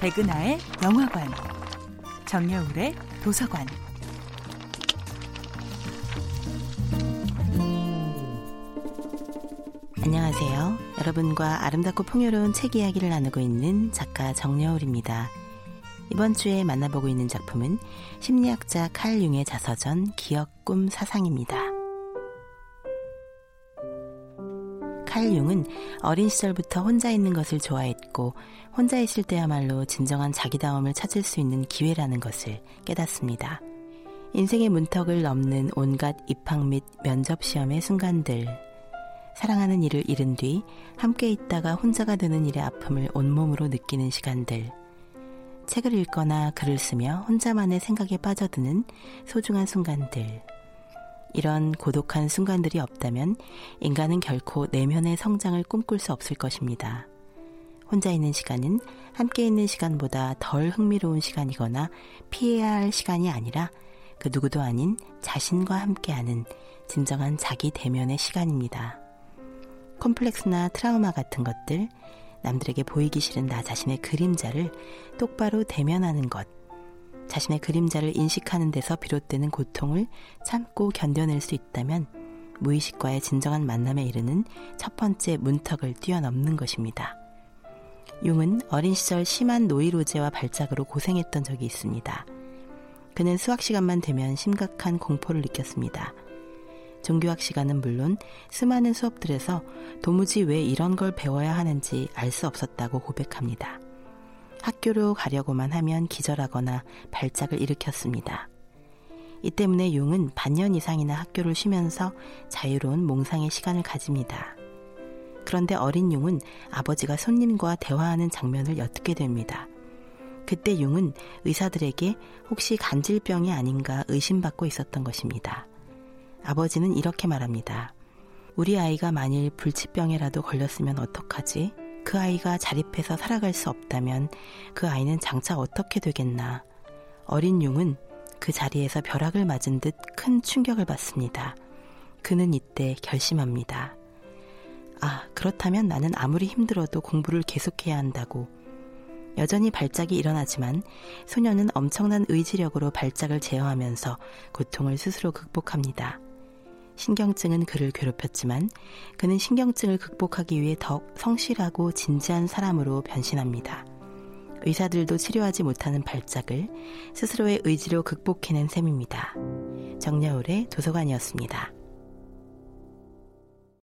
백은하의 영화관, 정여울의 도서관. 안녕하세요. 여러분과 아름답고 풍요로운 책 이야기를 나누고 있는 작가 정여울입니다. 이번 주에 만나보고 있는 작품은 심리학자 칼 융의 자서전 기억, 꿈, 사상입니다. 칼 융은 어린 시절부터 혼자 있는 것을 좋아했고 혼자 있을 때야말로 진정한 자기다움을 찾을 수 있는 기회라는 것을 깨닫습니다. 인생의 문턱을 넘는 온갖 입학 및 면접 시험의 순간들, 사랑하는 이를 잃은 뒤 함께 있다가 혼자가 되는 일의 아픔을 온몸으로 느끼는 시간들, 책을 읽거나 글을 쓰며 혼자만의 생각에 빠져드는 소중한 순간들. 이런 고독한 순간들이 없다면 인간은 결코 내면의 성장을 꿈꿀 수 없을 것입니다. 혼자 있는 시간은 함께 있는 시간보다 덜 흥미로운 시간이거나 피해야 할 시간이 아니라 그 누구도 아닌 자신과 함께하는 진정한 자기 대면의 시간입니다. 콤플렉스나 트라우마 같은 것들, 남들에게 보이기 싫은 나 자신의 그림자를 똑바로 대면하는 것, 자신의 그림자를 인식하는 데서 비롯되는 고통을 참고 견뎌낼 수 있다면 무의식과의 진정한 만남에 이르는 첫 번째 문턱을 뛰어넘는 것입니다. 융은 어린 시절 심한 노이로제와 발작으로 고생했던 적이 있습니다. 그는 수학 시간만 되면 심각한 공포를 느꼈습니다. 종교학 시간은 물론 수많은 수업들에서 도무지 왜 이런 걸 배워야 하는지 알 수 없었다고 고백합니다. 학교로 가려고만 하면 기절하거나 발작을 일으켰습니다. 이 때문에 융은 반년 이상이나 학교를 쉬면서 자유로운 몽상의 시간을 가집니다. 그런데 어린 융은 아버지가 손님과 대화하는 장면을 엿듣게 됩니다. 그때 융은 의사들에게 혹시 간질병이 아닌가 의심받고 있었던 것입니다. 아버지는 이렇게 말합니다. 우리 아이가 만일 불치병에라도 걸렸으면 어떡하지? 그 아이가 자립해서 살아갈 수 없다면 그 아이는 장차 어떻게 되겠나. 어린 융은 그 자리에서 벼락을 맞은 듯 큰 충격을 받습니다. 그는 이때 결심합니다. 아, 그렇다면 나는 아무리 힘들어도 공부를 계속해야 한다고. 여전히 발작이 일어나지만 소녀는 엄청난 의지력으로 발작을 제어하면서 고통을 스스로 극복합니다. 신경증은 그를 괴롭혔지만 그는 신경증을 극복하기 위해 더 성실하고 진지한 사람으로 변신합니다. 의사들도 치료하지 못하는 발작을 스스로의 의지로 극복해낸 셈입니다. 정여울의 도서관이었습니다.